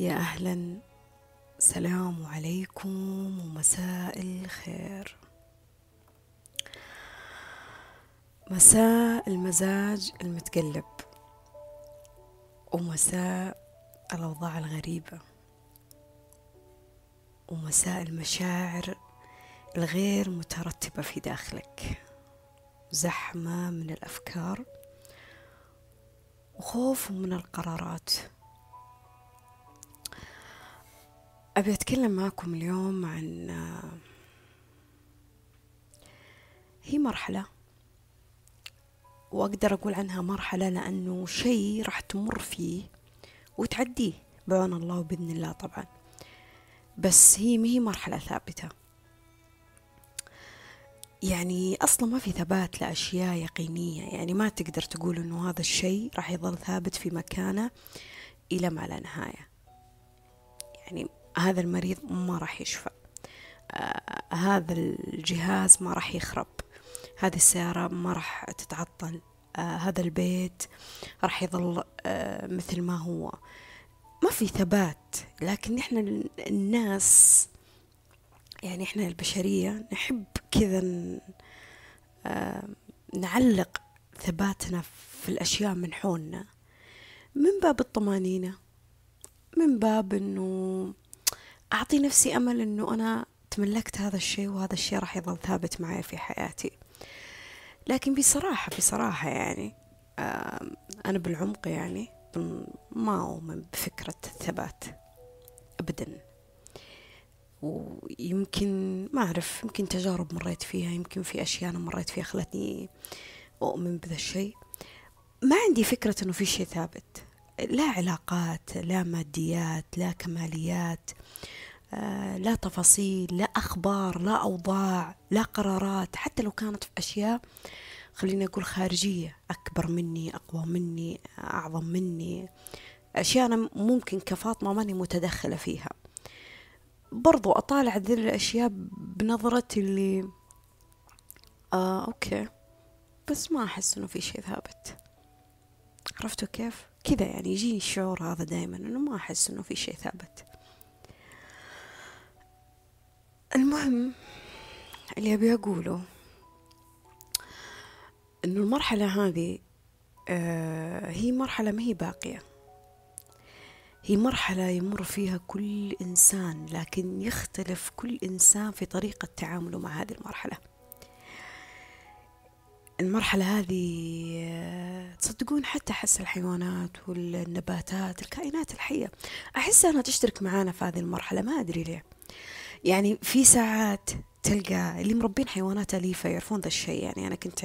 يا أهلا. سلام عليكم ومساء الخير. مساء المزاج المتقلب ومساء الأوضاع الغريبة ومساء المشاعر الغير مترتبة في داخلك. زحمة من الأفكار وخوف من القرارات. أبي أتكلم معكم اليوم عن هي مرحلة وأقدر أقول عنها مرحلة لأنه شيء راح تمر فيه وتعديه بعون الله وبإذن الله طبعا. بس هي ما هي مرحلة ثابتة. يعني أصلا ما في ثبات لأشياء يقينية. يعني ما تقدر تقول أنه هذا الشيء راح يظل ثابت في مكانه إلى ما لا نهاية. يعني هذا المريض ما راح يشفى. آه هذا الجهاز ما راح يخرب. هذه السيارة ما راح تتعطل. آه هذا البيت راح يظل آه مثل ما هو. ما في ثبات لكن إحنا الناس يعني إحنا البشرية نحب كذا نعلق ثباتنا في الأشياء من حولنا. من باب الطمانينة من باب إنه أعطي نفسي أمل أنه أنا تملكت هذا الشيء وهذا الشيء راح يظل ثابت معي في حياتي. لكن بصراحة بصراحة يعني أنا بالعمق يعني ما أؤمن بفكرة الثبات أبدا. ويمكن ما أعرف يمكن تجارب مريت فيها يمكن في أشياء أنا مريت فيها خلتني أؤمن بذا الشيء. ما عندي فكرة أنه في شيء ثابت. لا علاقات لا ماديات لا كماليات. آه، لا تفاصيل لا أخبار لا أوضاع لا قرارات حتى لو كانت في أشياء خلينا أقول خارجية أكبر مني أقوى مني أعظم مني أشياء أنا ممكن كفاطمة ماني متدخلة فيها. برضو أطالع ذي الأشياء بنظرة اللي آه أوكي بس ما أحس إنه في شيء ثابت. عرفتوا كيف؟ كذا يعني يجيني الشعور هذا دائما إنه ما أحس إنه في شيء ثابت. المهم اللي أبي أقوله إنه المرحلة هذه آه هي مرحلة ما هي باقية. هي مرحلة يمر فيها كل إنسان لكن يختلف كل إنسان في طريقة تعامله مع هذه المرحلة. المرحلة هذه آه، تصدقون حتى أحس الحيوانات والنباتات الكائنات الحية. أحس أنها تشترك معانا في هذه المرحلة ما أدري ليه. يعني في ساعات تلقى اللي مربين حيوانات أليفة يعرفون ذا الشيء يعني أنا كنت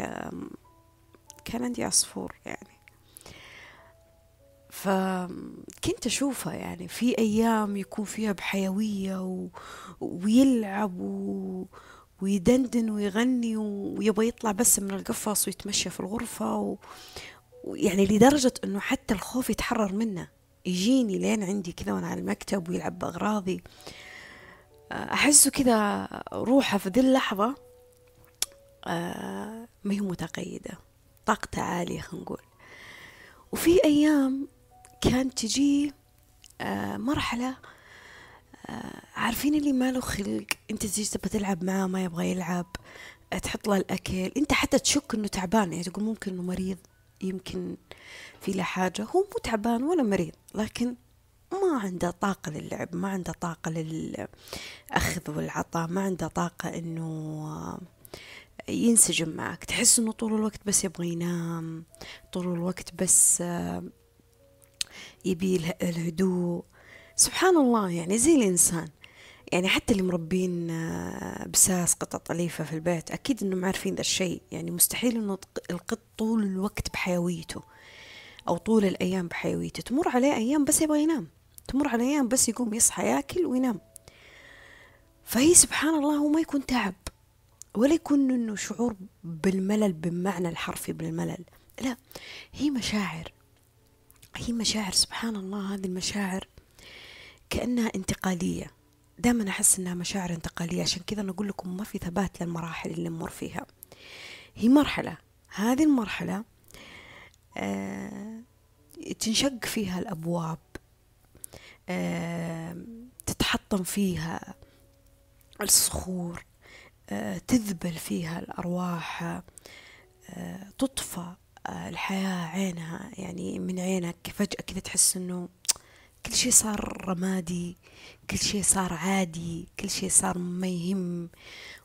كان عندي عصفور يعني. فكنت أشوفه يعني في أيام يكون فيها بحيوية و... ويلعب و... ويدندن ويغني ويبغى يطلع بس من القفص ويتمشى في الغرفة و... يعني لدرجة أنه حتى الخوف يتحرر منه. يجيني لين عندي كذا وأنا على المكتب ويلعب بأغراضي. أحسه كذا روحه في ذي اللحظة آه، ما هي متقيدة طاقته عالية خلينا نقول. وفي أيام كانت تجي آه، مرحلة آه، عارفين اللي ما له خلق أنت تجي تبغى تلعب معاه ما يبغى يلعب تحط له الأكل. أنت حتى تشك إنه تعبان يعني تقول ممكن إنه مريض يمكن في له حاجة. هو مو تعبان ولا مريض لكن ما عنده طاقة للعب ما عنده طاقة للأخذ والعطاء ما عنده طاقة إنه ينسجم معك. تحس إنه طول الوقت بس يبغى ينام طول الوقت بس يبي الهدوء. سبحان الله يعني زي الإنسان. يعني حتى اللي مربين بساس قطط أليفة في البيت أكيد إنهم عارفين ذا الشيء. يعني مستحيل إنه القط طول الوقت بحيويته أو طول الأيام بحيويته. تمر عليه أيام بس يبغى ينام. تمر على أيام بس يقوم يصحى ياكل وينام. فهي سبحان الله هو ما يكون تعب ولا يكون إنه شعور بالملل بالمعنى الحرفي بالملل لا هي مشاعر هي مشاعر سبحان الله هذه المشاعر كأنها انتقالية. دائما أحس إنها مشاعر انتقالية عشان كذا نقول لكم ما في ثبات للمراحل اللي نمر فيها. هي مرحلة هذه المرحلة آه تنشق فيها الأبواب. تتحطم فيها الصخور تذبل فيها الأرواح تطفى الحياة عينها يعني من عينك فجأة كذا تحس إنه كل شيء صار رمادي كل شيء صار عادي كل شيء صار ما يهم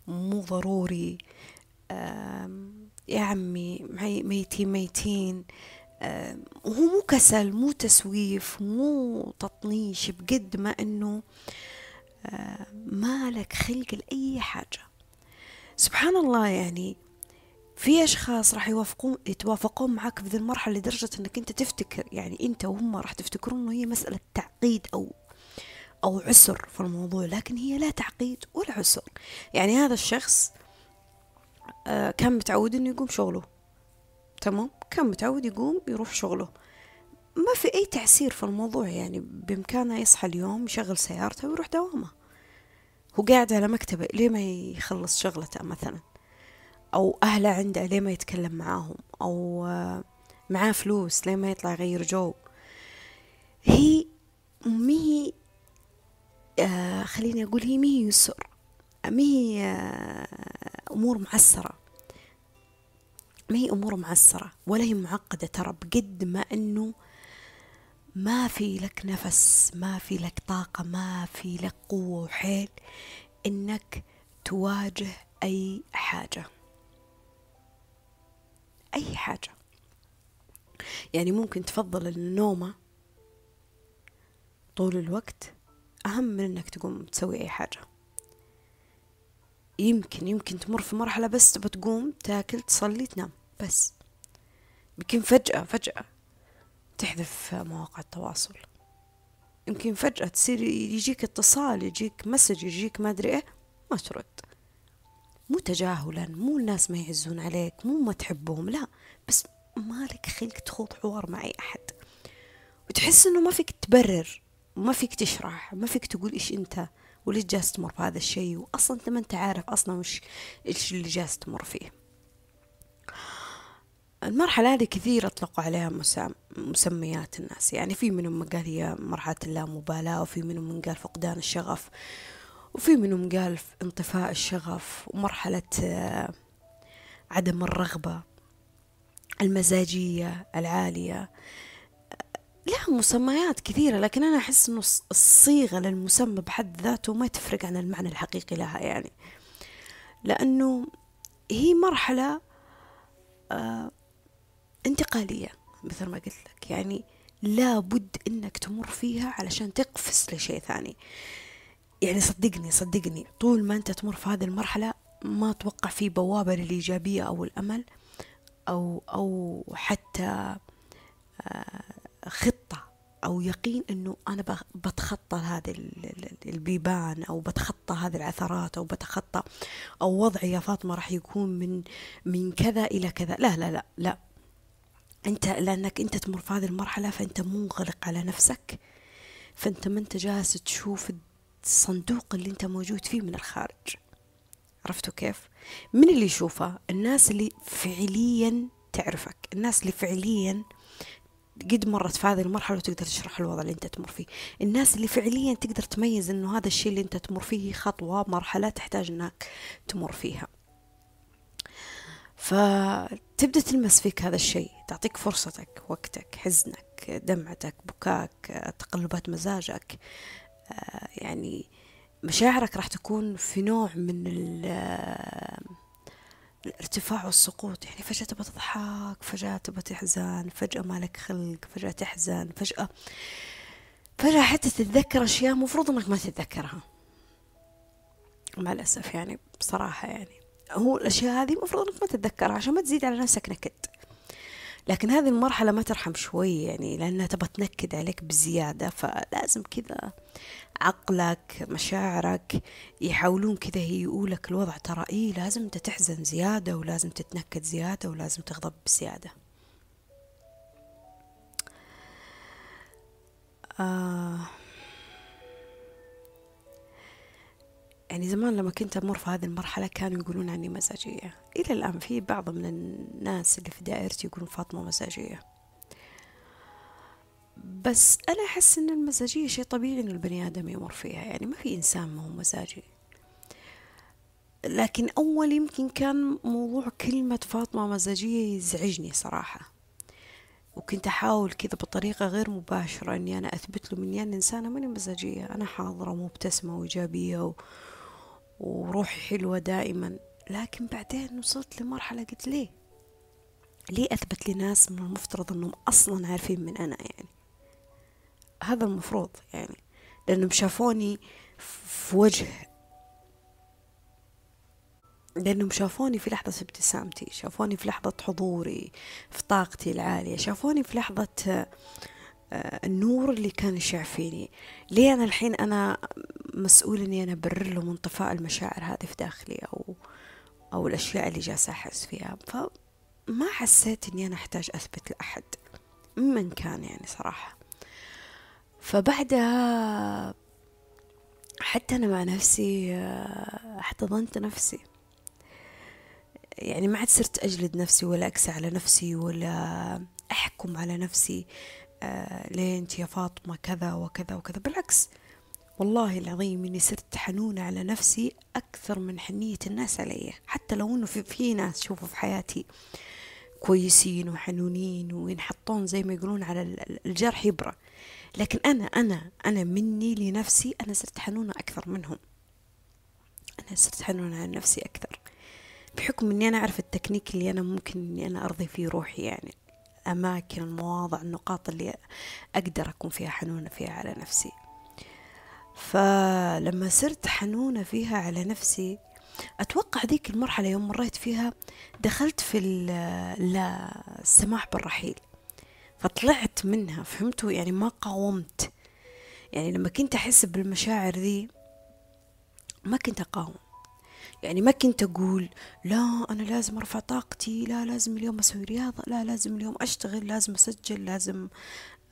مو ضروري. يا عمي ميتين ميتين. وهو مو كسل مو تسويف مو تطنيش بقد ما إنه ما لك خلق لأي حاجة. سبحان الله يعني في أشخاص راح يوافقون يتوافقون معك في ذي المرحلة لدرجة أنك أنت تفتكر يعني أنت وهم راح تفتكرون أنه هي مسألة تعقيد أو أو عسر في الموضوع لكن هي لا تعقيد ولا عسر. يعني هذا الشخص آه، كان متعود أنه يقوم شغله. تمام؟ كان متعود يقوم يروح شغله. ما في أي تعسير في الموضوع يعني بإمكانه يصحى اليوم يشغل سيارته ويروح دوامه. هو قاعد على مكتبة ليه ما يخلص شغلته مثلا؟ أو أهله عنده ليه ما يتكلم معاهم؟ أو معاه فلوس ليه ما يطلع يغير جو؟ هي مي آه خليني أقول هي مي يسر. مي آه أمور معسرة. ما هي أمور معسرة ولا هي معقدة ترى بقد ما أنه ما في لك نفس ما في لك طاقة ما في لك قوة وحيل إنك تواجه أي حاجة. أي حاجة. يعني ممكن تفضل النومة طول الوقت أهم من إنك تقوم تسوي أي حاجة. يمكن يمكن تمر في مرحلة بس تبى تقوم تاكل تصلي تنام بس. يمكن فجأة فجأة تحذف مواقع التواصل. يمكن فجأة تصير يجيك اتصال يجيك مسج يجيك ما أدري إيه ما ترد. مو تجاهلا مو الناس ما يعزون عليك مو ما تحبهم لا. بس مالك خلق تخوض حوار مع أي أحد. وتحس إنه ما فيك تبرر وما فيك تشرح ما فيك تقول إيش أنت. وليش جالس تمر بهذا الشيء؟ وأصلا أنت ما أنت عارف أصلا وش إيش اللي جالس تمر فيه. المرحلة هذه كثير أطلقوا عليها مسميات الناس. يعني في منهم من قال هي مرحلة اللامبالاة وفي منهم من قال فقدان الشغف وفي منهم قال انطفاء الشغف ومرحلة آه، عدم الرغبة المزاجية العالية. لها مسميات كثيرة لكن أنا أحس أنه الصيغة للمسمى بحد ذاته ما تفرق عن المعنى الحقيقي لها يعني. لأنه هي مرحلة آه انتقالية مثل ما قلت لك يعني لابد إنك تمر فيها علشان تقفز لشيء ثاني. يعني صدقني صدقني طول ما أنت تمر في هذه المرحلة ما أتوقع في بوابة للإيجابية أو الأمل أو أو حتى خطة أو يقين أنه أنا بتخطى هذه البيبان أو بتخطى هذه العثرات أو بتخطى أو وضعي يا فاطمة راح يكون من من كذا إلى كذا. لا لا لا لا. أنت لأنك أنت تمر في هذه المرحلة فأنت منغلق على نفسك فأنت ما أنت جالس تشوف الصندوق اللي أنت موجود فيه من الخارج. عرفتوا كيف؟ من اللي يشوفه؟ الناس اللي فعليا تعرفك الناس اللي فعليا قد مرت في هذه المرحلة وتقدر تشرح الوضع اللي أنت تمر فيه. الناس اللي فعليا تقدر تميز إنه هذا الشيء اللي أنت تمر فيه خطوة مرحلة تحتاج إنك تمر فيها. فتبدأ تلمس فيك هذا الشيء تعطيك فرصتك وقتك حزنك دمعتك بكاك تقلبات مزاجك. آه، يعني مشاعرك راح تكون في نوع من الارتفاع والسقوط يعني فجأة تبغى تضحك فجأة تبغى تحزن فجأة مالك خلق فجأة تحزن فجأة فجأة حتى تتذكر أشياء مفروض أنك ما تتذكرها. مع الأسف يعني بصراحة يعني هو الأشياء هذه المفروض أنك ما تتذكرها عشان ما تزيد على نفسك نكد. لكن هذه المرحلة ما ترحم شوي يعني لأنها تبغى تنكد عليك بزيادة فلازم كذا عقلك مشاعرك يحاولون كذا يقولك الوضع. ترى إيه لازم أنت تحزن زيادة ولازم تتنكد زيادة ولازم تغضب بزيادة. آه. يعني زمان لما كنت أمر في هذه المرحلة كانوا يقولون عني مزاجية إلى الآن في بعض من الناس اللي في دائرتي يقولون فاطمة مزاجية بس أنا أحس إن المزاجية شيء طبيعي إن البني آدم يمر فيها يعني ما في إنسان ما هو مزاجي لكن أول يمكن كان موضوع كلمة فاطمة مزاجية يزعجني صراحة. وكنت أحاول كذا بطريقة غير مباشرة إني أنا أثبت له مني أنا إنسانة ماني مزاجية أنا حاضرة ومبتسمة وإيجابية و... وروحي حلوة دائما. لكن بعدين وصلت لمرحلة قلت ليه؟ ليه أثبت لناس من المفترض أنهم أصلا عارفين من أنا يعني؟ هذا المفروض يعني لأنهم شافوني في وجه لأنهم شافوني في لحظة ابتسامتي شافوني في لحظة حضوري في طاقتي العالية شافوني في لحظة آه، النور اللي كان يشع فيني ليه أنا الحين أنا مسؤول إني أنا أبرر لهم انطفاء المشاعر هذه في داخلي أو أو الأشياء اللي جالسة أحس فيها. فما حسيت إني أنا أحتاج أثبت لأحد من كان يعني صراحة. فبعدها حتى أنا مع نفسي آه، احتضنت نفسي. يعني ما عاد صرت أجلد نفسي ولا أكسى على نفسي ولا أحكم على نفسي آه ليه أنت يا فاطمة كذا وكذا وكذا. بالعكس والله العظيم إني صرت حنونة على نفسي أكثر من حنية الناس علي. حتى لو إنه في, في ناس شوفوا في حياتي كويسين وحنونين وينحطون زي ما يقولون على الجرح يبرى لكن أنا أنا أنا مني لنفسي أنا صرت حنونة أكثر منهم. أنا صرت حنونة على نفسي أكثر. بحكم إني أنا أعرف التكنيك اللي أنا ممكن إني أنا أرضي فيه روحي يعني. الأماكن المواضع النقاط اللي أقدر أكون فيها حنونة فيها على نفسي. فلما صرت حنونة فيها على نفسي أتوقع ذيك المرحلة يوم مريت فيها دخلت في السماح بالرحيل فطلعت منها فهمتوا يعني ما قاومت. يعني لما كنت أحس بالمشاعر ذي ما كنت أقاوم. يعني ما كنت أقول لا أنا لازم أرفع طاقتي لا لازم اليوم أسوي رياضة لا لازم اليوم أشتغل لازم أسجل لازم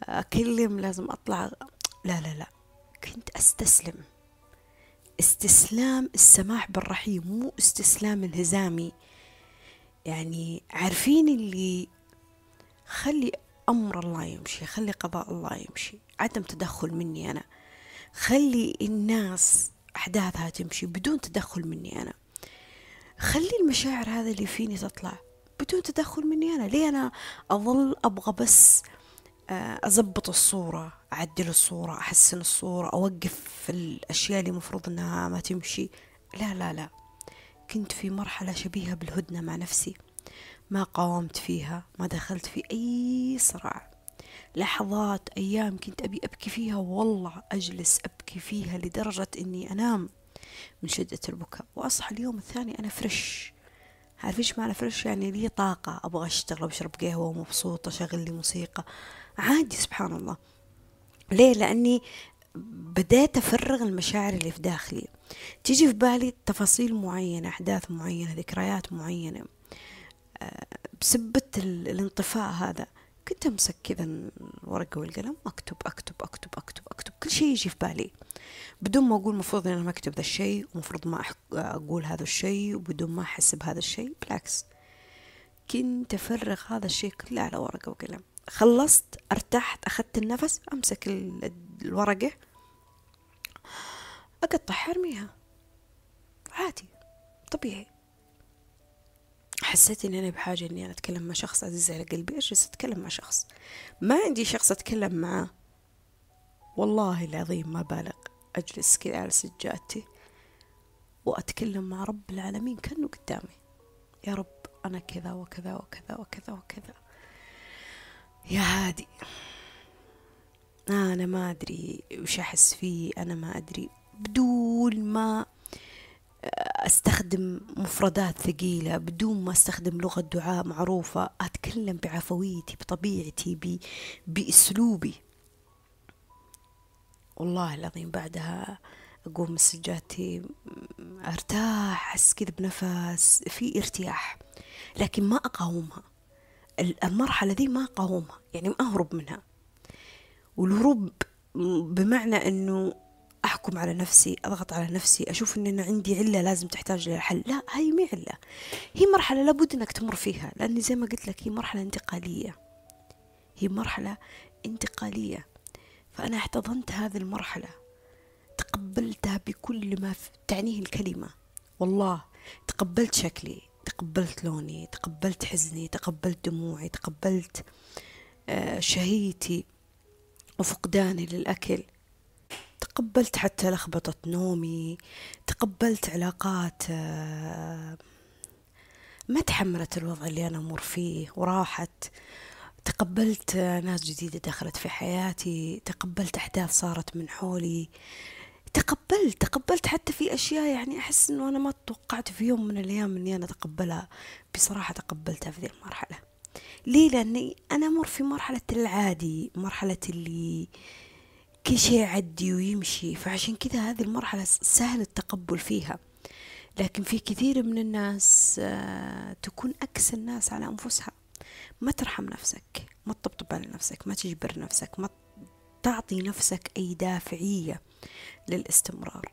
أكلم لازم أطلع. لا لا لا. كنت أستسلم. استسلام السماح بالرحيم مو استسلام انهزامي يعني عارفين اللي خلي أمر الله يمشي خلي قضاء الله يمشي. عدم تدخل مني أنا. خلي الناس أحداثها تمشي بدون تدخل مني أنا. خلي المشاعر هذا اللي فيني تطلع بدون تدخل مني أنا. ليه أنا أظل أبغى بس آه، أزبط الصورة أعدل الصورة أحسن الصورة أوقف الأشياء اللي مفروض أنها ما تمشي. لا لا لا. كنت في مرحلة شبيهة بالهدنة مع نفسي. ما قاومت فيها ما دخلت في أي صراع. لحظات أيام كنت أبي أبكي فيها والله أجلس أبكي فيها لدرجة أني أنام من شدة البكاء. وأصحى اليوم الثاني أنا فرش عارف إيش معنى فرش يعني لي طاقة أبغى أشتغل وأشرب قهوة ومبسوطة أشغل لي موسيقى. عادي سبحان الله. ليه؟ لأني بديت أفرغ المشاعر اللي في داخلي. تيجي في بالي تفاصيل معينة أحداث معينة ذكريات معينة. آه، بسبة الانطفاء هذا كنت أمسك كذا الورقة والقلم أكتب أكتب أكتب أكتب أكتب. كل شيء يجي في بالي. بدون ما أقول مفروض إن أنا ما أكتب ذا الشيء ومفروض ما أقول هذا الشيء وبدون ما أحس بهذا الشيء بالعكس. كنت أفرغ هذا الشيء كله على ورقة وقلم. خلصت ارتحت أخذت النفس أمسك الورقة أقطعها أرميها عادي طبيعي. حسيت إني أنا بحاجة إني أنا أتكلم مع شخص عزيز على قلبي أجلس أتكلم مع شخص. ما عندي شخص أتكلم معاه والله العظيم ما بالغ. أجلس كذا على سجادتي وأتكلم مع رب العالمين كأنه قدامي. يا رب أنا كذا وكذا وكذا وكذا وكذا. يا هادي. أنا ما أدري وش أحس فيه. أنا ما أدري. بدون ما أستخدم مفردات ثقيلة بدون ما أستخدم لغة دعاء معروفة أتكلم بعفويتي بطبيعتي بأسلوبي. والله العظيم بعدها أقوم من سجادتي أرتاح أحس كذا بنفس في ارتياح لكن ما أقاومها. المرحلة دي ما أقاومها يعني أهرب منها. والهروب بمعنى أنه أحكم على نفسي أضغط على نفسي أشوف أن أنا عندي علة لازم تحتاج للحل لا هاي مي علة. هي مرحلة لابد أنك تمر فيها لأني زي ما قلت لك هي مرحلة انتقالية. هي مرحلة انتقالية. فأنا احتضنت هذه المرحلة تقبلتها بكل ما تعنيه الكلمة. والله تقبلت شكلي. تقبلت لوني تقبلت حزني تقبلت دموعي تقبلت آه، شهيتي وفقداني للأكل. تقبلت حتى لخبطة نومي تقبلت علاقات آه، ما تحملت الوضع اللي أنا أمر فيه وراحت. تقبلت ناس جديدة دخلت في حياتي تقبلت أحداث صارت من حولي. تقبلت تقبلت حتى في أشياء يعني أحس أنه أنا ما توقعت في يوم من الأيام أني أنا أتقبلها. بصراحة تقبلتها في ذي المرحلة. ليه؟ لأني أنا أمر في مرحلة العادي مرحلة اللي كل شيء يعدي ويمشي. فعشان كذا هذه المرحلة سهل التقبل فيها. لكن في كثير من الناس آه، تكون أكس الناس على أنفسها. ما ترحم نفسك ما تطبطب على نفسك ما تجبر نفسك ما تعطي نفسك أي دافعية للاستمرار.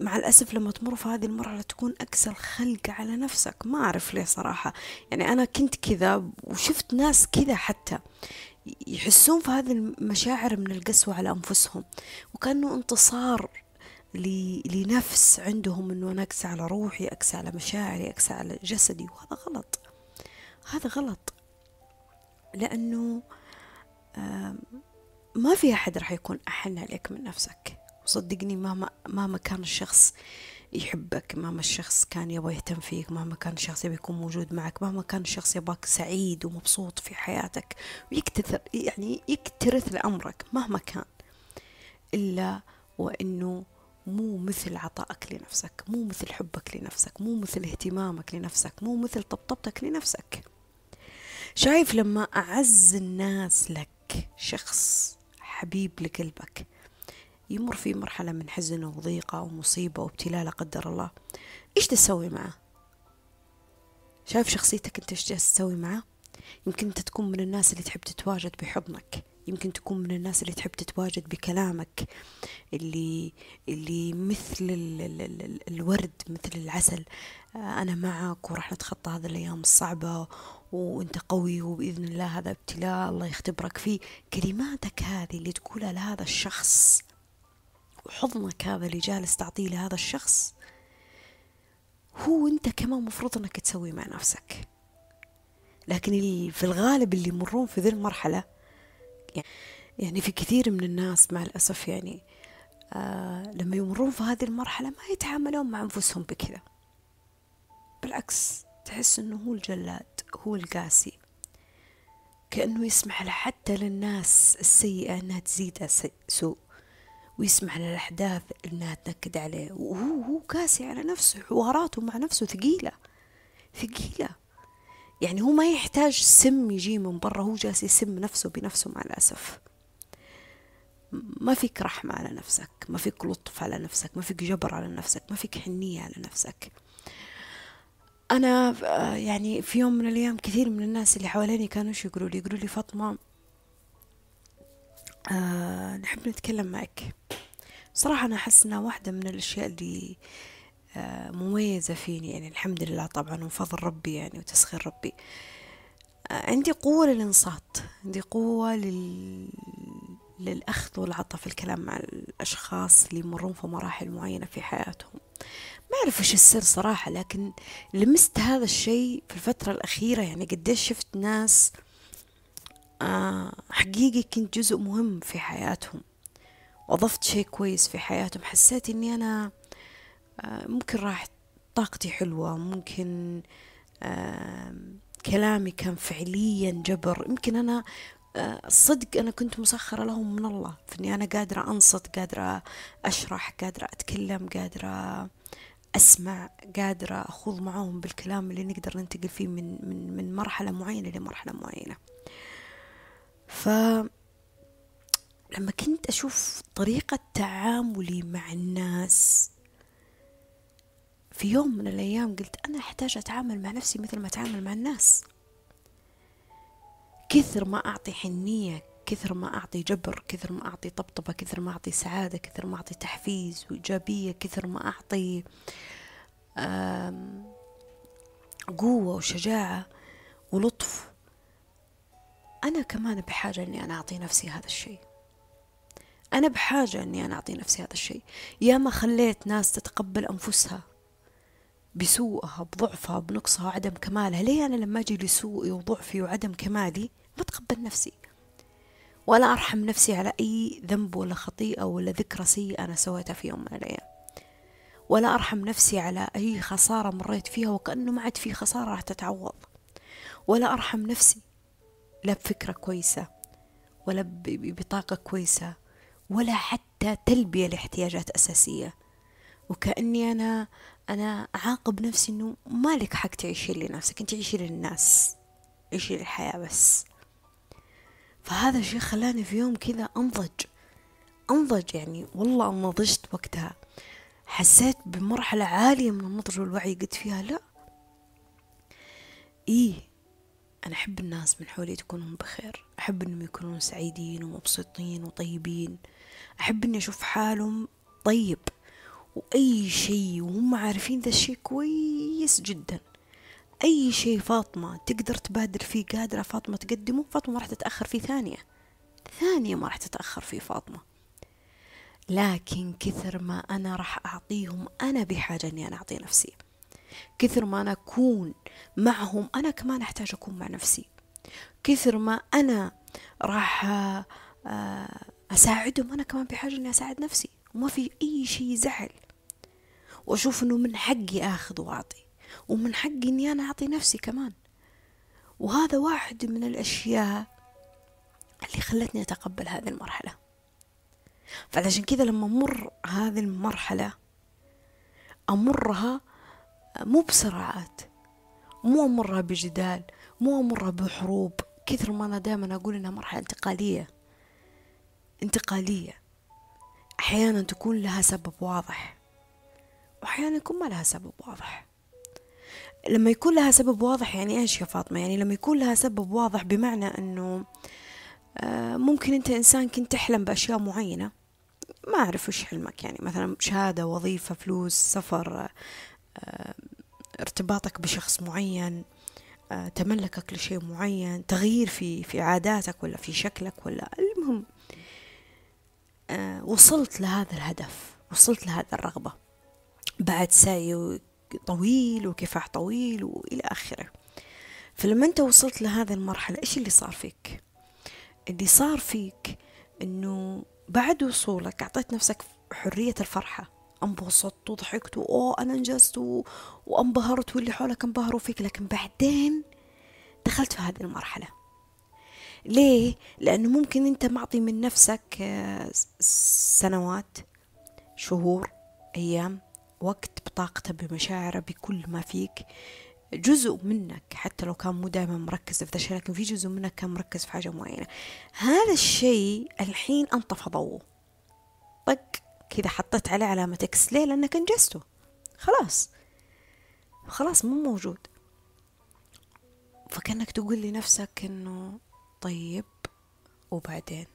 مع الأسف لما تمر في هذه المرحلة تكون أكثر خلق على نفسك. ما أعرف ليه صراحة. يعني أنا كنت كذا وشفت ناس كذا حتى يحسون في هذه المشاعر من القسوة على أنفسهم وكأنه انتصار لنفس عندهم أنه أنا أقسى على روحي أقسى على مشاعري أقسى على جسدي. وهذا غلط. هذا غلط. لأنه ما في أحد راح يكون أحن عليك من نفسك. وصدقني مهما مهما كان الشخص يحبك مهما الشخص كان يبغى يهتم فيك مهما كان الشخص يبغى يكون موجود معك مهما كان الشخص يبغاك سعيد ومبسوط في حياتك ويكتثر يعني يكترث لأمرك مهما كان. إلا وإنه مو مثل عطائك لنفسك مو مثل حبك لنفسك مو مثل اهتمامك لنفسك مو مثل طبطبتك لنفسك. شايف لما أعز الناس لك شخص حبيب لقلبك. يمر في مرحلة من حزن وضيقة ومصيبة وابتلاء لا قدر الله. إيش تسوي معه؟ شايف شخصيتك أنت إيش تسوي معه؟ يمكن أنت تكون من الناس اللي تحب تتواجد بحضنك. يمكن تكون من الناس اللي تحب تتواجد بكلامك. اللي اللي مثل ال ال ال الورد مثل العسل. آه، أنا معك وراح نتخطى هذه الأيام الصعبة وأنت قوي وبإذن الله هذا ابتلاء الله يختبرك فيه كلماتك هذه اللي تقولها لهذا الشخص. وحضنك هذا اللي جالس تعطيه لهذا الشخص. هو أنت كمان مفروض أنك تسوي مع نفسك. لكن في الغالب اللي يمرون في ذي المرحلة يعني في كثير من الناس مع الأسف يعني آه لما يمرون في هذه المرحلة ما يتعاملون مع أنفسهم بكذا. بالعكس تحس أنه هو الجلاد. هو القاسي. كأنه يسمح حتى للناس السيئة أنها تزيد سوء. ويسمح للأحداث أنها تنكد عليه. وهو هو قاسي على نفسه. حواراته مع نفسه ثقيلة. ثقيلة. يعني هو ما يحتاج سم يجي من برا. هو جالس يسم نفسه بنفسه مع الأسف. ما فيك رحمة على نفسك. ما فيك لطف على نفسك. ما فيك جبر على نفسك. ما فيك حنية على نفسك. أنا يعني في يوم من الأيام كثير من الناس اللي حواليني كانوا شو يقولوا لي؟ يقولوا لي فاطمة آه نحب نتكلم معك. صراحة أنا أحس إنها واحدة من الأشياء اللي آه مميزة فيني يعني الحمد لله طبعا وفضل ربي يعني وتسخير ربي. آه عندي قوة للإنصات عندي قوة لل... للأخذ والعطاء في الكلام مع الأشخاص اللي يمرون في مراحل معينة في حياتهم. ما أعرف إيش السر صراحة لكن لمست هذا الشيء في الفترة الأخيرة. يعني قديش شفت ناس آه حقيقي كنت جزء مهم في حياتهم وأضفت شيء كويس في حياتهم. حسيت إني أنا آه ممكن راح طاقتي حلوة ممكن آه كلامي كان فعليا جبر. يمكن أنا الصدق أنا كنت مسخرة لهم من الله في إني أنا قادرة أنصت قادرة أشرح قادرة أتكلم قادرة أسمع قادرة أخوض معاهم بالكلام اللي نقدر ننتقل فيه من من من مرحلة معينة لمرحلة معينة. ف لما كنت أشوف طريقة تعاملي مع الناس في يوم من الأيام قلت أنا أحتاج أتعامل مع نفسي مثل ما أتعامل مع الناس. كثر ما أعطي حنية كثر ما أعطي جبر كثر ما أعطي طبطبة كثر ما أعطي سعادة كثر ما أعطي تحفيز وإيجابية كثر ما أعطي قوة وشجاعة ولطف. أنا كمان بحاجة إني أنا أعطي نفسي هذا الشيء. أنا بحاجة إني أنا أعطي نفسي هذا الشيء. يا ما خليت ناس تتقبل أنفسها بسوءها بضعفها بنقصها وعدم كمالها. ليه أنا لما أجي لسوءي وضعفي وعدم كمالي ما أتقبل نفسي؟ ولا أرحم نفسي على أي ذنب ولا خطيئة ولا ذكرى سيئة أنا سويتها في يوم من الأيام. ولا أرحم نفسي على أي خسارة مريت فيها وكأنه ما عاد في خسارة راح تتعوض. ولا أرحم نفسي لا بفكرة كويسة ولا بطاقة كويسة ولا حتى تلبية لاحتياجات أساسية. وكأني أنا أنا أعاقب نفسي إنه مالك حق تعيشي لنفسك أنت عيشي للناس عيشي للحياة بس. فهذا الشيء خلاني في يوم كذا أنضج. أنضج يعني والله نضجت وقتها. حسيت بمرحلة عالية من النضج والوعي قلت فيها. لا. إيه أنا أحب الناس من حولي تكونون بخير. أحب أنهم يكونون سعيدين ومبسوطين وطيبين. أحب أني أشوف حالهم طيب. وأي شيء وهم عارفين ذا الشيء كويس جدا. أي شيء فاطمة تقدر تبادر فيه قادرة فاطمة تقدمه فاطمة ما راح تتأخر فيه ثانية. ثانية ما راح تتأخر فيه فاطمة. لكن كثر ما أنا راح أعطيهم أنا بحاجة أني أنا أعطي نفسي. كثر ما أنا أكون معهم أنا كمان أحتاج أكون مع نفسي. كثر ما أنا راح آه، أساعدهم أنا كمان بحاجة أني أساعد نفسي. وما في أي شيء يزعل. وأشوف أنه من حقي أخذ وأعطي. ومن حقي أني أنا أعطي نفسي كمان. وهذا واحد من الأشياء اللي خلتني أتقبل هذه المرحلة. فعلشان كذا لما أمر هذه المرحلة أمرها مو بصراعات مو أمرها بجدال مو أمرها بحروب كثر ما أنا دائما أقول إنها مرحلة انتقالية. انتقالية. أحيانا تكون لها سبب واضح وأحيانا يكون ما لها سبب واضح. لما يكون لها سبب واضح يعني إيش يا فاطمة؟ يعني لما يكون لها سبب واضح بمعنى أنه آه، ممكن أنت إنسان كنت تحلم بأشياء معينة. ما أعرف وش حلمك يعني مثلا شهادة وظيفة فلوس سفر آه، ارتباطك بشخص معين آه، تملكك لشيء معين تغيير في في عاداتك ولا في شكلك ولا المهم وصلت لهذا الهدف وصلت لهذا الرغبة. بعد سعي طويل وكفاح طويل وإلى آخره فلما أنت وصلت لهذه المرحلة إيش اللي صار فيك اللي صار فيك أنه بعد وصولك أعطيت نفسك حرية الفرحة انبسطت وضحكت وأوه أنا أنجزت. وانبهرت واللي حولك انبهروا فيك لكن بعدين دخلت في هذه المرحلة ليه؟ لأنه ممكن أنت معطي من نفسك آه، سنوات شهور أيام وقت بطاقته بمشاعره بكل ما فيك. جزء منك حتى لو كان مو دائما مركز في ذا الشيء لكن في جزء منك كان مركز في حاجة معينة. هذا الشيء الحين انطفى ضوءه طق كذا حطيت عليه علامة إكس ليه؟ لأنك أنجزته. خلاص. خلاص مو موجود. فكأنك تقول لنفسك إنه طيب وبعدين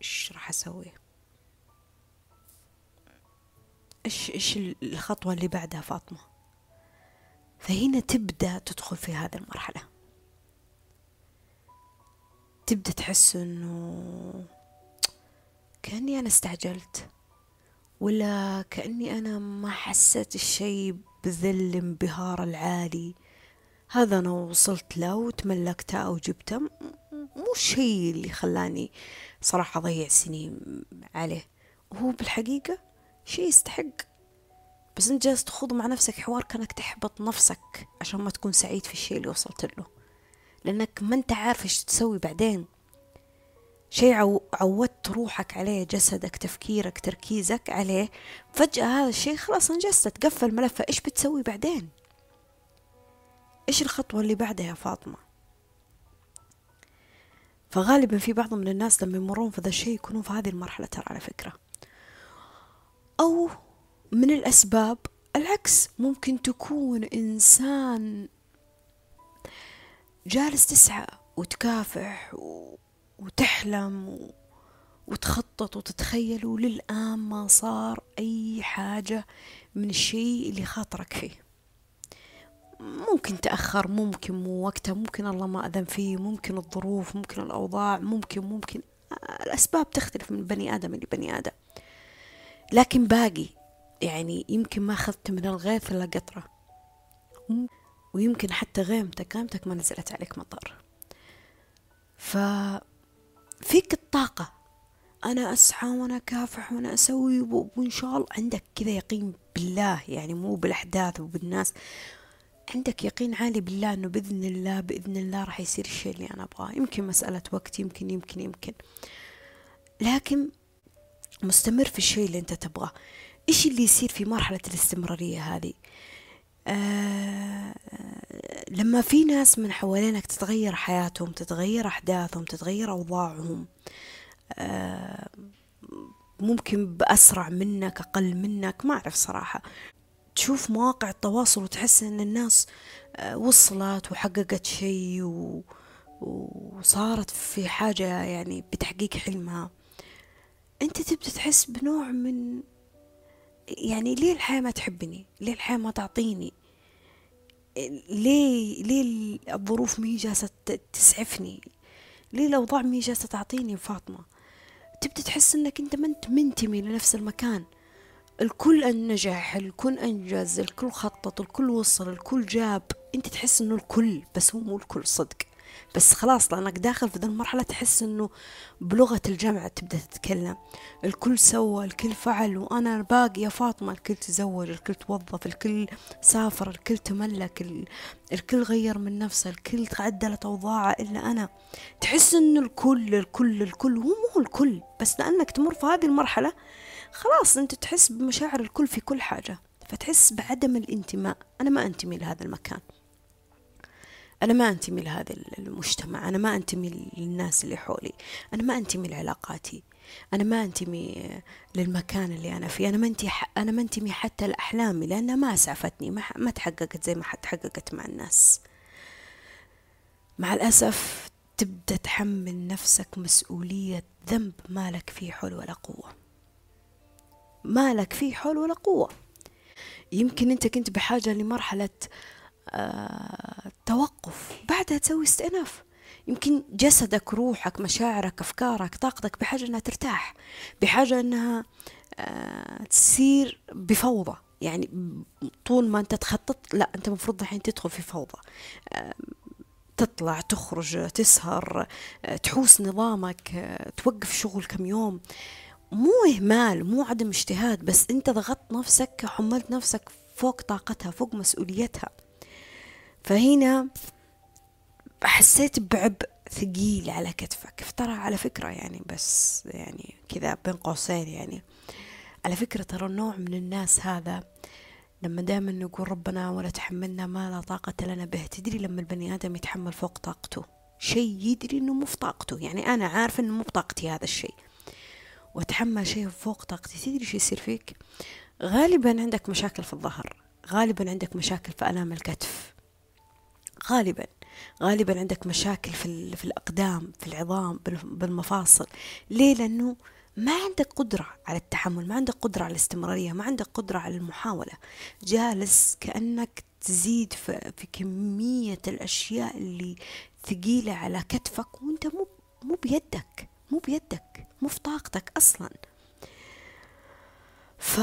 إيش راح أسوي؟ إيش إيش الخطوة اللي بعدها فاطمة؟ فهنا تبدأ تدخل في هذه المرحلة. تبدأ تحس إنه كأني أنا استعجلت ولا كأني أنا ما حسيت الشيء بذل الانبهار العالي. هذا أنا وصلت له وتملكته أو جبته مو الشيء اللي خلاني صراحة أضيع سنين عليه. وهو بالحقيقة شيء يستحق. بس انت جالس تخوض مع نفسك حوار كأنك تحبط نفسك عشان ما تكون سعيد في الشيء اللي وصلت له. لأنك ما انت عارف إيش تسوي بعدين. شيء عو... عودت روحك عليه جسدك تفكيرك تركيزك عليه. فجأة هذا الشيء خلاص انجزت تقفل ملفه. إيش بتسوي بعدين؟ إيش الخطوة اللي بعدها يا فاطمة؟ فغالبا في بعض من الناس لما يمرون في ذا الشيء يكونون في هذه المرحلة ترى على فكرة. أو من الأسباب العكس ممكن تكون إنسان جالس تسعى وتكافح وتحلم وتخطط وتتخيل وللآن ما صار أي حاجة من الشيء اللي خاطرك فيه. ممكن تأخر ممكن مو وقتها ممكن الله ما أذن فيه ممكن الظروف ممكن الأوضاع ممكن ممكن الأسباب تختلف من بني آدم لبني آدم. لكن باقي. يعني يمكن ما أخذت من الغيث إلا قطرة. ويمكن حتى غيمتك غيمتك ما نزلت عليك مطر. ففيك الطاقة. أنا أسعى وأنا كافح وأنا أسوي وإن شاء الله عندك كذا يقين بالله. يعني مو بالأحداث وبالناس. عندك يقين عالي بالله أنه بإذن الله بإذن الله راح يصير الشيء اللي أنا أبغاه. يمكن مسألة وقت يمكن يمكن يمكن. لكن مستمر في الشيء اللي أنت تبغاه. إيش اللي يصير في مرحلة الاستمرارية هذه؟ آه لما في ناس من حوالينك تتغير حياتهم تتغير أحداثهم تتغير أوضاعهم آه ممكن بأسرع منك أقل منك ما أعرف صراحة. تشوف مواقع التواصل وتحس إن الناس آه، وصلت وحققت شيء. وصارت في حاجة يعني بتحقيق حلمها. أنت تبدأ تحس بنوع من يعني ليه الحياة ما تحبني؟ ليه الحياة ما تعطيني؟ ليه ليه الظروف مي جالسة تسعفني؟ ليه الأوضاع مي جالسة تعطيني فاطمة؟ تبدأ تحس إنك أنت ما انت منتمي لنفس المكان. الكل نجح الكل أنجز الكل خطط الكل وصل الكل جاب. أنت تحس إنه الكل بس هو مو الكل صدق. بس خلاص لأنك داخل في ذا المرحلة تحس إنه بلغة الجمع تبدأ تتكلم. الكل سوى الكل فعل وأنا باقي يا فاطمة. الكل تزوج الكل توظف الكل سافر الكل تملك الكل غير من نفسه الكل تعدلت أوضاعه إلا أنا. تحس إنه الكل الكل الكل هو مو الكل بس لأنك تمر في هذه المرحلة خلاص أنت تحس بمشاعر الكل في كل حاجة. فتحس بعدم الانتماء. أنا ما أنتمي لهذا المكان. أنا ما أنتمي لهذا المجتمع أنا ما أنتمي للناس اللي حولي أنا ما أنتمي لعلاقاتي أنا ما أنتمي للمكان اللي أنا فيه أنا ما أنتمي أنا ما أنتمي حتى لأحلامي لأنها ما أسعفتني ما ما تحققت زي ما تحققت مع الناس. مع الأسف تبدأ تحمل نفسك مسؤولية ذنب ما لك فيه حول ولا قوة. ما لك فيه حول ولا قوة. يمكن أنت كنت بحاجة لمرحلة آه توقف. بعدها تسوي استئناف يمكن جسدك روحك مشاعرك أفكارك طاقتك بحاجة أنها ترتاح بحاجة أنها آه تصير بفوضى. يعني طول ما أنت تخطط لا أنت المفروض الحين تدخل في فوضى. آه تطلع تخرج تسهر آه تحوس نظامك آه توقف شغل كم يوم. مو إهمال مو عدم اجتهاد بس أنت ضغطت نفسك حملت نفسك فوق طاقتها فوق مسؤوليتها. فهنا حسيت بعبء ثقيل على كتفك. ترى على فكرة يعني بس يعني كذا بين قوسين يعني. على فكرة ترى النوع من الناس هذا لما دائما نقول ربنا ولا تحملنا ما لا طاقة لنا به. تدري لما البني آدم يتحمل فوق طاقته؟ شيء يدري إنه مو طاقته. يعني أنا عارفة إنه مو بطاقتي هذا الشيء. وأتحمل شيء فوق طاقتي. تدري شو يصير فيك؟ غالبا عندك مشاكل في الظهر. غالبا عندك مشاكل في ألام الكتف. غالبا غالبا عندك مشاكل في, في الأقدام في العظام بالمفاصل. ليه؟ لأنه ما عندك قدرة على التحمل ما عندك قدرة على الاستمرارية ما عندك قدرة على المحاولة. جالس كأنك تزيد في, كمية الأشياء اللي ثقيلة على كتفك وأنت مو مو بيدك مو بيدك مو في طاقتك أصلا. ف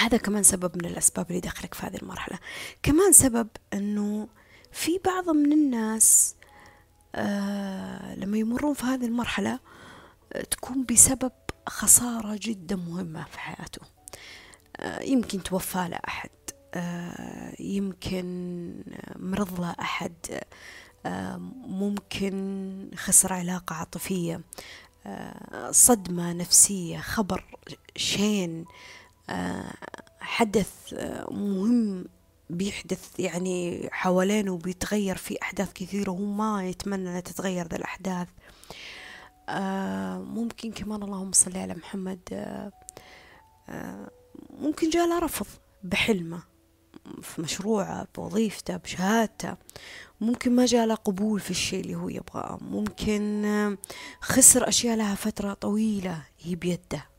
هذا كمان سبب من الأسباب اللي دخلك في هذه المرحلة. كمان سبب أنه في بعض من الناس آه لما يمرون في هذه المرحلة آه تكون بسبب خسارة جدا مهمة في حياته. آه يمكن توفى له أحد. يمكن مرض له أحد. ممكن خسر علاقة عاطفية. صدمة نفسية خبر شين. حدث آه، مهم بيحدث يعني حوالينه وبيتغير في أحداث كثيرة وهو ما يتمنى أنها تتغير ذا الأحداث. ممكن كمان اللهم صل على محمد ممكن جاء له رفض بحلمه في مشروعه بوظيفته بشهادته. ممكن ما جاء له قبول في الشيء اللي هو يبغاه. ممكن خسر أشياء لها فترة طويلة هي بيده.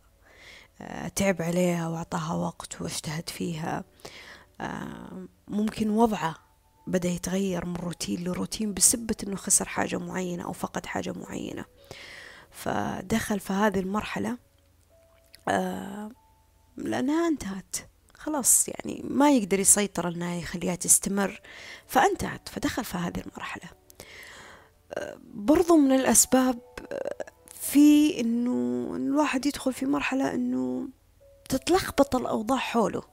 تعب عليها وأعطاها وقت واجتهد فيها. آه، ممكن وضعه بدأ يتغير من روتين لروتين بسبة أنه خسر حاجة معينة أو فقد حاجة معينة. فدخل في هذه المرحلة آه، لأنها انتهت. خلاص يعني ما يقدر يسيطر انها يخليها تستمر فانتهت فدخل في هذه المرحلة. آه، برضو من الأسباب في إنه الواحد يدخل في مرحلة إنه تتلخبط الأوضاع حوله.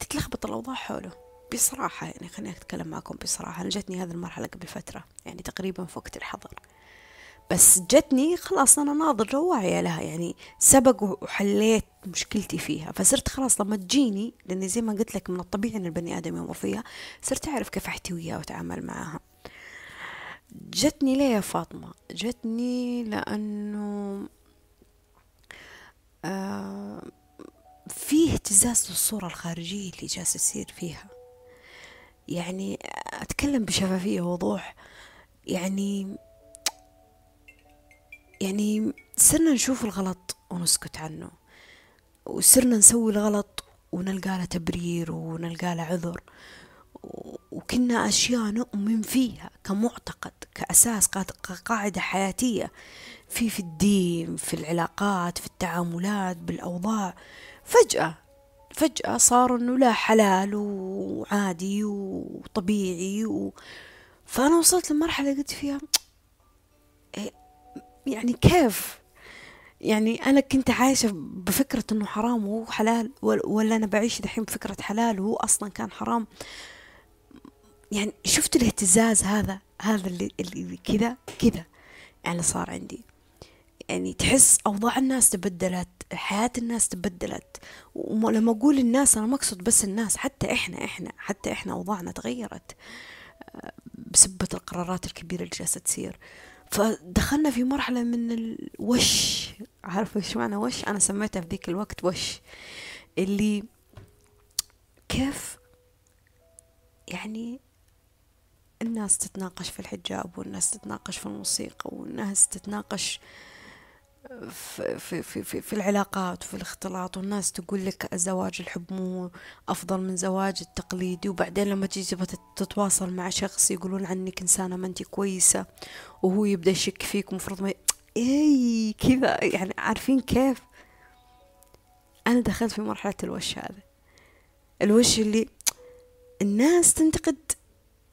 تتلخبط الأوضاع حوله. بصراحة يعني خليني أتكلم معكم بصراحة. أنا جتني هذه المرحلة قبل فترة يعني تقريبا في الحظر بس جتني خلاص أنا ناضجة وواعية لها يعني سبق وحليت مشكلتي فيها. فصرت خلاص لما تجيني لأني زي ما قلت لك من الطبيعي أن البني آدم يمر فيها صرت أعرف كيف أحتويها وأتعامل معها. جتني ليه يا فاطمة؟ جتني لأنه آه في اهتزاز للصورة الخارجية اللي جالسة تصير فيها. يعني أتكلم بشفافية ووضوح. يعني يعني صرنا نشوف الغلط ونسكت عنه. وصرنا نسوي الغلط ونلقى له تبرير ونلقى له عذر. وكنا أشياء نؤمن فيها كمعتقد كأساس كقاعدة حياتية. في في الدين في العلاقات في التعاملات بالأوضاع. فجأة فجأة صار إنه لا حلال وعادي وطبيعي و... فأنا وصلت لمرحلة قلت فيها إيه، يعني كيف؟ يعني أنا كنت عايشة بفكرة إنه حرام وهو حلال ولا أنا بعيش دحين بفكرة حلال وهو أصلا كان حرام. يعني شفت الاهتزاز هذا هذا اللي, اللي كذا كذا يعني صار عندي. يعني تحس أوضاع الناس تبدلت حياة الناس تبدلت. ولما أقول الناس أنا ما أقصد بس الناس حتى إحنا إحنا حتى إحنا أوضاعنا تغيرت آه، بسبة القرارات الكبيرة اللي جالسة تصير. فدخلنا في مرحلة من الوش. عارفة إيش معنى وش؟ أنا سميتها في ذيك الوقت وش. اللي كيف يعني الناس تتناقش في الحجاب والناس تتناقش في الموسيقى والناس تتناقش في, في, في, في, العلاقات وفي الاختلاط. والناس تقول لك زواج الحب مو أفضل من زواج التقليدي. وبعدين لما تيجي تتواصل مع شخص يقولون عنك إنسانة ما أنت كويسة وهو يبدأ يشك فيك ومفروض ما إي كذا يعني عارفين كيف؟ أنا دخلت في مرحلة الوش هذا. الوش اللي الناس تنتقد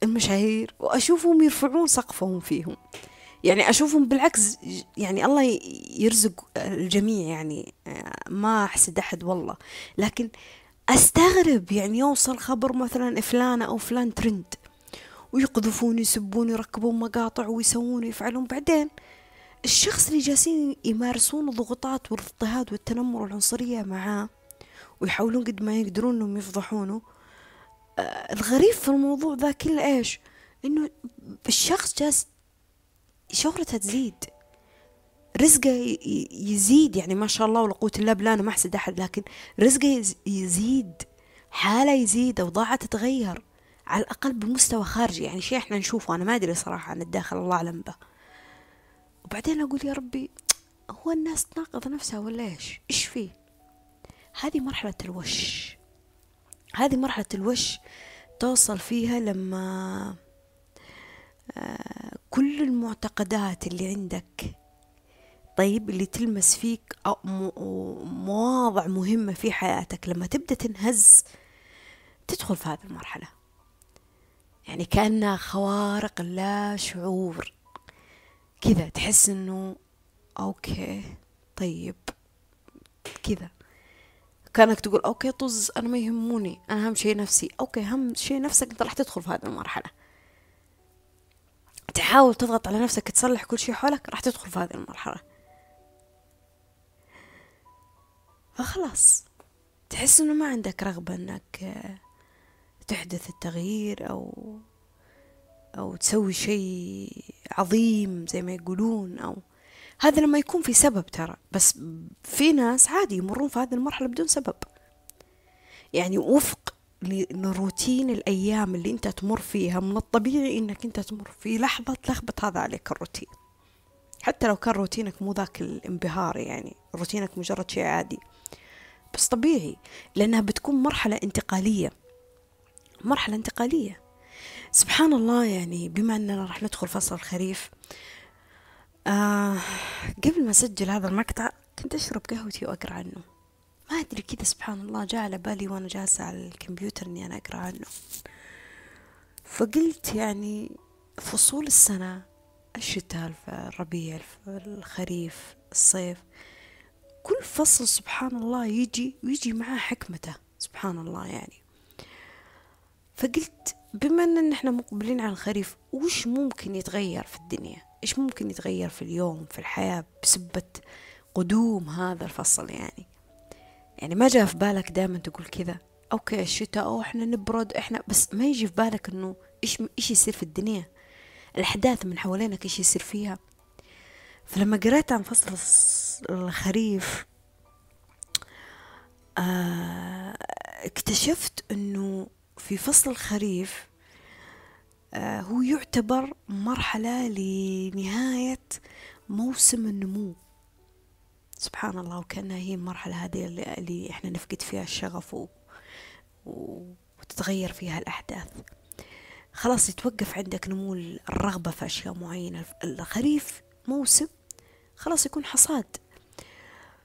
المشاهير وأشوفهم يرفعون سقفهم فيهم. يعني أشوفهم بالعكس يعني الله يرزق الجميع يعني ما أحسد أحد والله. لكن أستغرب يعني يوصل خبر مثلا فلانة أو فلان ترند ويقذفون يسبون يركبون مقاطع ويسوون ويفعلون. بعدين الشخص اللي جالسين يمارسون الضغوطات والاضطهاد والتنمر والعنصرية معاه ويحاولون قد ما يقدرون إنهم يفضحونه آه الغريب في الموضوع ذا كله إيش؟ إنه الشخص جالس شهرتها تزيد. رزقه يزيد يعني ما شاء الله ولا قوة الله بالله أنا ما أحسد أحد لكن رزقه يزيد حالة يزيد أوضاعه تتغير على الأقل بمستوى خارجي. يعني شيء إحنا نشوفه أنا ما أدري صراحة عن الداخل الله أعلم به. وبعدين أقول يا ربي هو الناس تناقض نفسها ولا إيش؟ إيش فيه؟ هذه مرحلة الوش. هذه مرحلة الوش توصل فيها لما آه، كل المعتقدات اللي عندك طيب اللي تلمس فيك مواضع مهمة في حياتك لما تبدأ تنهز تدخل في هذه المرحلة. يعني كأنها خوارق اللاشعور. كذا تحس إنه okay طيب كذا. كانك تقول okay طز أنا ما يهموني أنا أهم شيء نفسي. okay أهم شيء نفسك أنت راح تدخل في هذه المرحلة. تحاول تضغط على نفسك تصلح كل شيء حولك راح تدخل في هذه المرحلة. فخلاص تحس إنه ما عندك رغبة إنك تحدث التغيير أو أو تسوي شيء عظيم زي ما يقولون أو هذا لما يكون في سبب ترى. بس في ناس عادي يمرون في هذه المرحلة بدون سبب. يعني وفق لروتين الأيام اللي أنت تمر فيها من الطبيعي أنك أنت تمر في لحظة تلخبط هذا عليك الروتين. حتى لو كان روتينك مو ذاك الانبهار يعني روتينك مجرد شيء عادي. بس طبيعي لأنها بتكون مرحلة انتقالية. مرحلة انتقالية. سبحان الله يعني بما أننا راح ندخل فصل الخريف آه قبل ما أسجل هذا المقطع كنت أشرب قهوتي وأقرأ عنه. ما أدري كذا سبحان الله جاء على بالي وأنا جالسة على الكمبيوتر إني أنا أقرأ عنه. فقلت يعني فصول السنة الشتاء الربيع الخريف الصيف كل فصل سبحان الله يجي ويجي معاه حكمته سبحان الله يعني. فقلت بما إن إحنا مقبلين على الخريف وش ممكن يتغير في الدنيا؟ إيش ممكن يتغير في اليوم في الحياة بسبة قدوم هذا الفصل يعني؟ يعني ما جاء في بالك دائما تقول كذا أوكي الشتاء أو إحنا نبرد إحنا بس ما يجي في بالك إنه إيش إيش يصير في الدنيا؟ الأحداث من حوالينك إيش يصير فيها؟ فلما قرأت عن فصل الخريف آه اكتشفت إنه في فصل الخريف هو يعتبر مرحلة لنهاية موسم النمو. سبحان الله وكأنها هي المرحلة هذه اللي, اللي إحنا نفقد فيها الشغف و... وتتغير فيها الأحداث. خلاص يتوقف عندك نمو الرغبة في أشياء معينة. الخريف موسم خلاص يكون حصاد.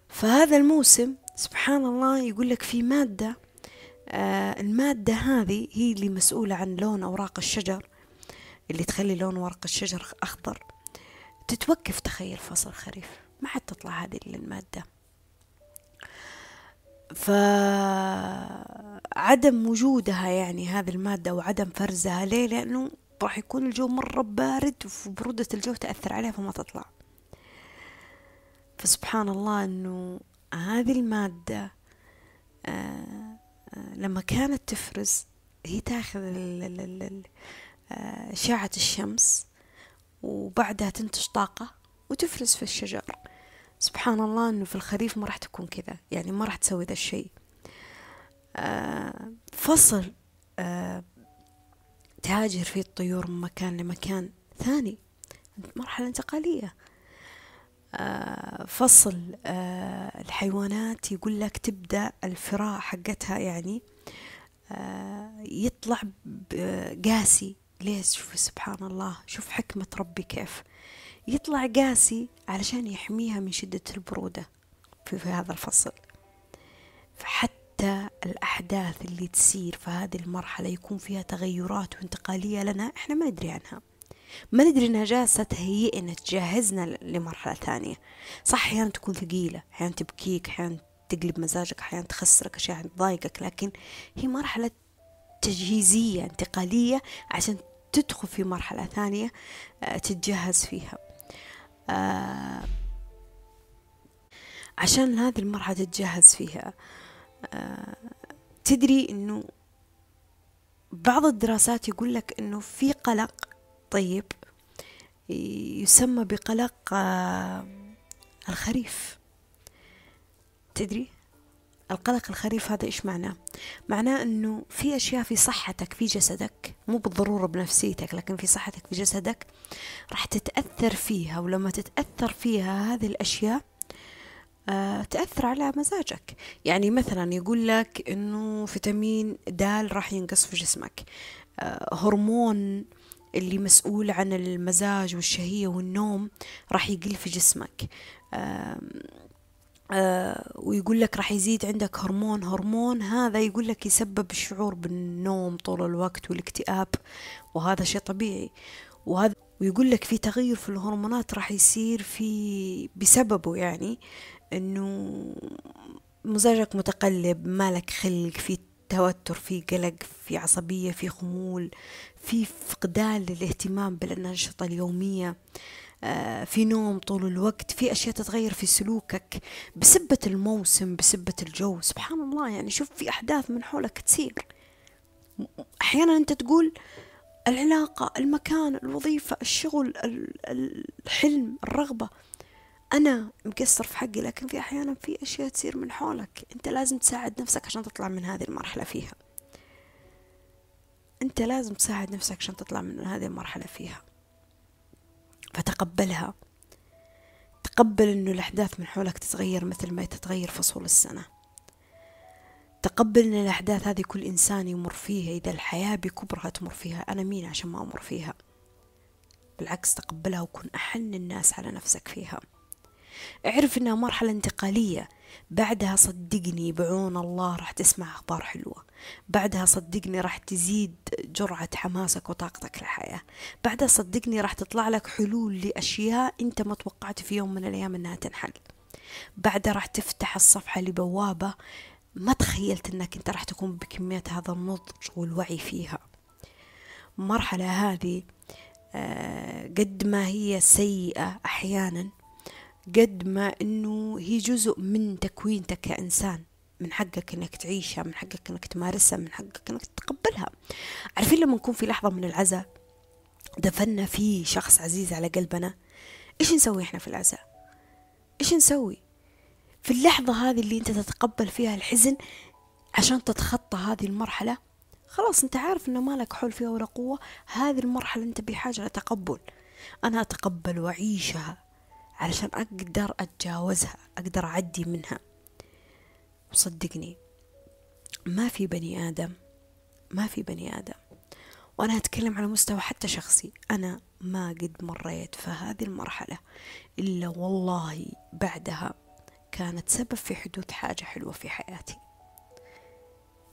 فهذا الموسم سبحان الله يقول لك في مادة آه المادة هذه هي اللي مسؤولة عن لون أوراق الشجر. اللي تخلي لون ورق الشجر أخضر. تتوقف تخيل فصل الخريف ما حد تطلع هذه المادة. فعدم وجودها يعني هذه المادة وعدم فرزها ليه؟ لأنه راح يكون الجو مرة بارد وبرودة الجو تأثر عليها فما تطلع. فسبحان الله أنه هذه المادة آه، آه، لما كانت تفرز هي تاخذ آه، أشعة الشمس وبعدها تنتج طاقة وتفرز في الشجر. سبحان الله إنه في الخريف ما راح تكون كذا يعني ما راح تسوي ذا الشيء. فصل تهاجر فيه الطيور من مكان لمكان ثاني مرحلة انتقالية. آه، فصل آه، الحيوانات يقول لك تبدأ الفراء حقتها يعني آه، يطلع قاسي. ليش؟ شوف سبحان الله شوف حكمة ربي كيف. يطلع قاسي علشان يحميها من شدة البرودة في, في هذا الفصل. فحتى الأحداث اللي تصير في هذه المرحلة يكون فيها تغيرات وانتقالية لنا إحنا ما ندري عنها. ما ندري إنها جالسة تهيئنا تجهزنا لمرحلة ثانية. صح أحيانا تكون ثقيلة أحيانا تبكيك أحيانا تقلب مزاجك أحيانا تخسرك أشياء تضايقك لكن هي مرحلة تجهيزية انتقالية عشان تدخل في مرحلة ثانية آه، تتجهز فيها. آه، عشان هذه المرحلة تتجهز فيها آه، تدري إنه بعض الدراسات يقول لك إنه في قلق طيب يسمى بقلق الخريف. تدري؟ القلق الخريف هذا إيش معناه؟ معناه أنه في أشياء في صحتك في جسدك مو بالضرورة بنفسيتك لكن في صحتك في جسدك راح تتأثر فيها ولما تتأثر فيها هذه الأشياء آه تأثر على مزاجك. يعني مثلا يقول لك أنه فيتامين د راح ينقص في جسمك. آه هرمون اللي مسؤول عن المزاج والشهية والنوم راح يقل في جسمك. ويقول لك راح يزيد عندك هرمون هرمون هذا يقول لك يسبب الشعور بالنوم طول الوقت والاكتئاب وهذا شيء طبيعي. وهذا ويقول لك في تغير في الهرمونات راح يصير في بسببه يعني إنه مزاجك متقلب مالك خلق في توتر في قلق في عصبية في خمول في فقدان للاهتمام بالأنشطة اليومية. آه، في نوم طول الوقت في أشياء تتغير في سلوكك بسبة الموسم بسبة الجو. سبحان الله يعني شوف في أحداث من حولك تصير أحيانا أنت تقول العلاقة المكان الوظيفة الشغل الحلم الرغبة. أنا مقصر في حقي لكن في أحيانا في أشياء تصير من حولك. أنت لازم تساعد نفسك عشان تطلع من هذه المرحلة فيها. أنت لازم تساعد نفسك عشان تطلع من هذه المرحلة فيها. فتقبلها. تقبل أنه الأحداث من حولك تتغير مثل ما تتغير فصول السنة. تقبل إن الأحداث هذه كل إنسان يمر فيها إذا الحياة بكبرها تمر فيها. أنا مين عشان ما أمر فيها؟ بالعكس تقبلها وكن أحن الناس على نفسك فيها. اعرف إنها مرحلة انتقالية. بعدها صدقني بعون الله راح تسمع أخبار حلوة. بعدها صدقني راح تزيد جرعة حماسك وطاقتك للحياة. بعدها صدقني راح تطلع لك حلول لأشياء أنت ما توقعت في يوم من الأيام أنها تنحل. بعدها راح تفتح الصفحة لبوابة ما تخيلت أنك أنت راح تكون بكمية هذا النضج والوعي فيها. المرحلة هذه آه، قد ما هي سيئة أحيانا قد ما أنه هي جزء من تكوينتك كإنسان من حقك إنك تعيشها من حقك إنك تمارسها من حقك إنك تتقبلها عارفين لما نكون في لحظة من العزاء دفنا في شخص عزيز على قلبنا إيش نسوي إحنا في العزاء؟ إيش نسوي؟ في اللحظة هذه اللي أنت تتقبل فيها الحزن عشان تتخطى هذه المرحلة خلاص أنت عارف إنه مالك حول فيها ولا قوة هذه المرحلة أنت بحاجة لتقبل. أنا أتقبل وأعيشها. علشان أقدر أتجاوزها أقدر أعدي منها. وصدقني ما في بني آدم ما في بني آدم. وأنا أتكلم على مستوى حتى شخصي. أنا ما قد مريت في هذه المرحلة إلا والله بعدها كانت سبب في حدوث حاجة حلوة في حياتي.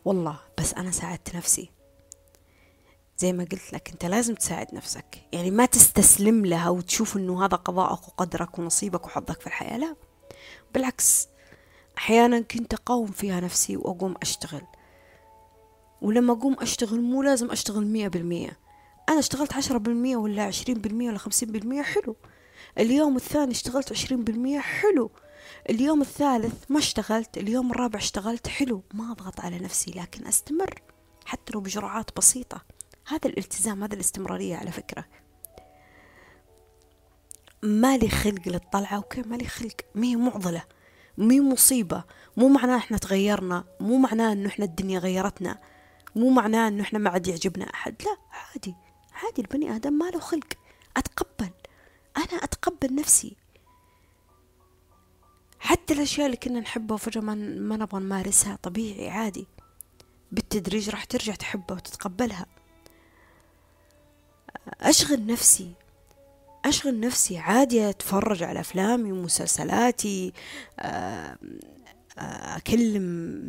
والله بس أنا ساعدت نفسي. زي ما قلت لك أنت لازم تساعد نفسك. يعني ما تستسلم لها وتشوف أنه هذا قضاءك وقدرك ونصيبك وحظك في الحياة لا. بالعكس أحيانا كنت أقاوم فيها نفسي وأقوم أشتغل. ولما أقوم أشتغل مو لازم أشتغل مية بالمية. أنا اشتغلت عشرة بالمية ولا عشرين بالمية ولا خمسين بالمية حلو. اليوم الثاني اشتغلت عشرين بالمية حلو. اليوم الثالث ما اشتغلت اليوم الرابع اشتغلت حلو. ما أضغط على نفسي لكن أستمر حتى لو بجرعات بسيطة. هذا الالتزام هذا الاستمرارية على فكرة. مالي خلق للطلعة أوكي مالي خلق. ما هي معضلة مي مصيبة. مو معناه إحنا تغيرنا مو معناه إنه إحنا الدنيا غيرتنا مو معناه إنه إحنا ما عاد يعجبنا أحد. لا عادي عادي. البني آدم ما له خلق. أتقبل أنا أتقبل نفسي. حتى الأشياء اللي كنا نحبها وفجأة ما, ما نبغى نمارسها طبيعي عادي. بالتدريج راح ترجع تحبها وتتقبلها. أشغل نفسي. أشغل نفسي عادي أتفرج على أفلامي ومسلسلاتي آه، آه، أكلم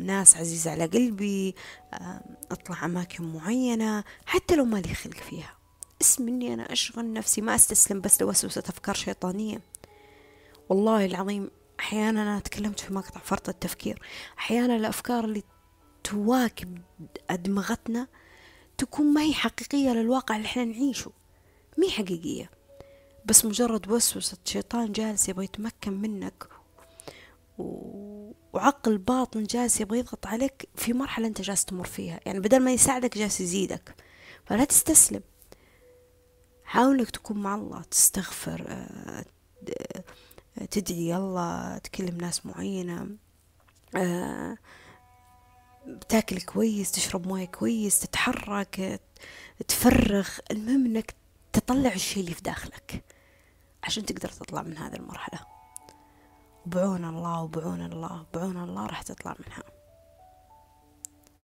ناس عزيزة على قلبي آه، أطلع أماكن معينة حتى لو مالي خلق فيها. اسم إني أنا أشغل نفسي ما أستسلم بس لوسوسة أفكار شيطانية. والله العظيم أحيانا أنا تكلمت في مقطع فرط التفكير. أحيانا الأفكار اللي تواكب أدمغتنا تكون ما هي حقيقية للواقع اللي إحنا نعيشه. مي حقيقية. بس مجرد وسوسة شيطان جالس يبغى يتمكن منك وعقل باطن جالس يبغى يضغط عليك في مرحلة أنت جالس تمر فيها. يعني بدل ما يساعدك جالس يزيدك. فلا تستسلم. حاول إنك تكون مع الله تستغفر آه، تدعي الله تكلم ناس معينة تاكل كويس تشرب موية كويس تتحرك تفرغ المهم إنك تطلع الشيء اللي في داخلك عشان تقدر تطلع من هذه المرحلة. بعون الله وبعون الله بعون الله راح تطلع منها.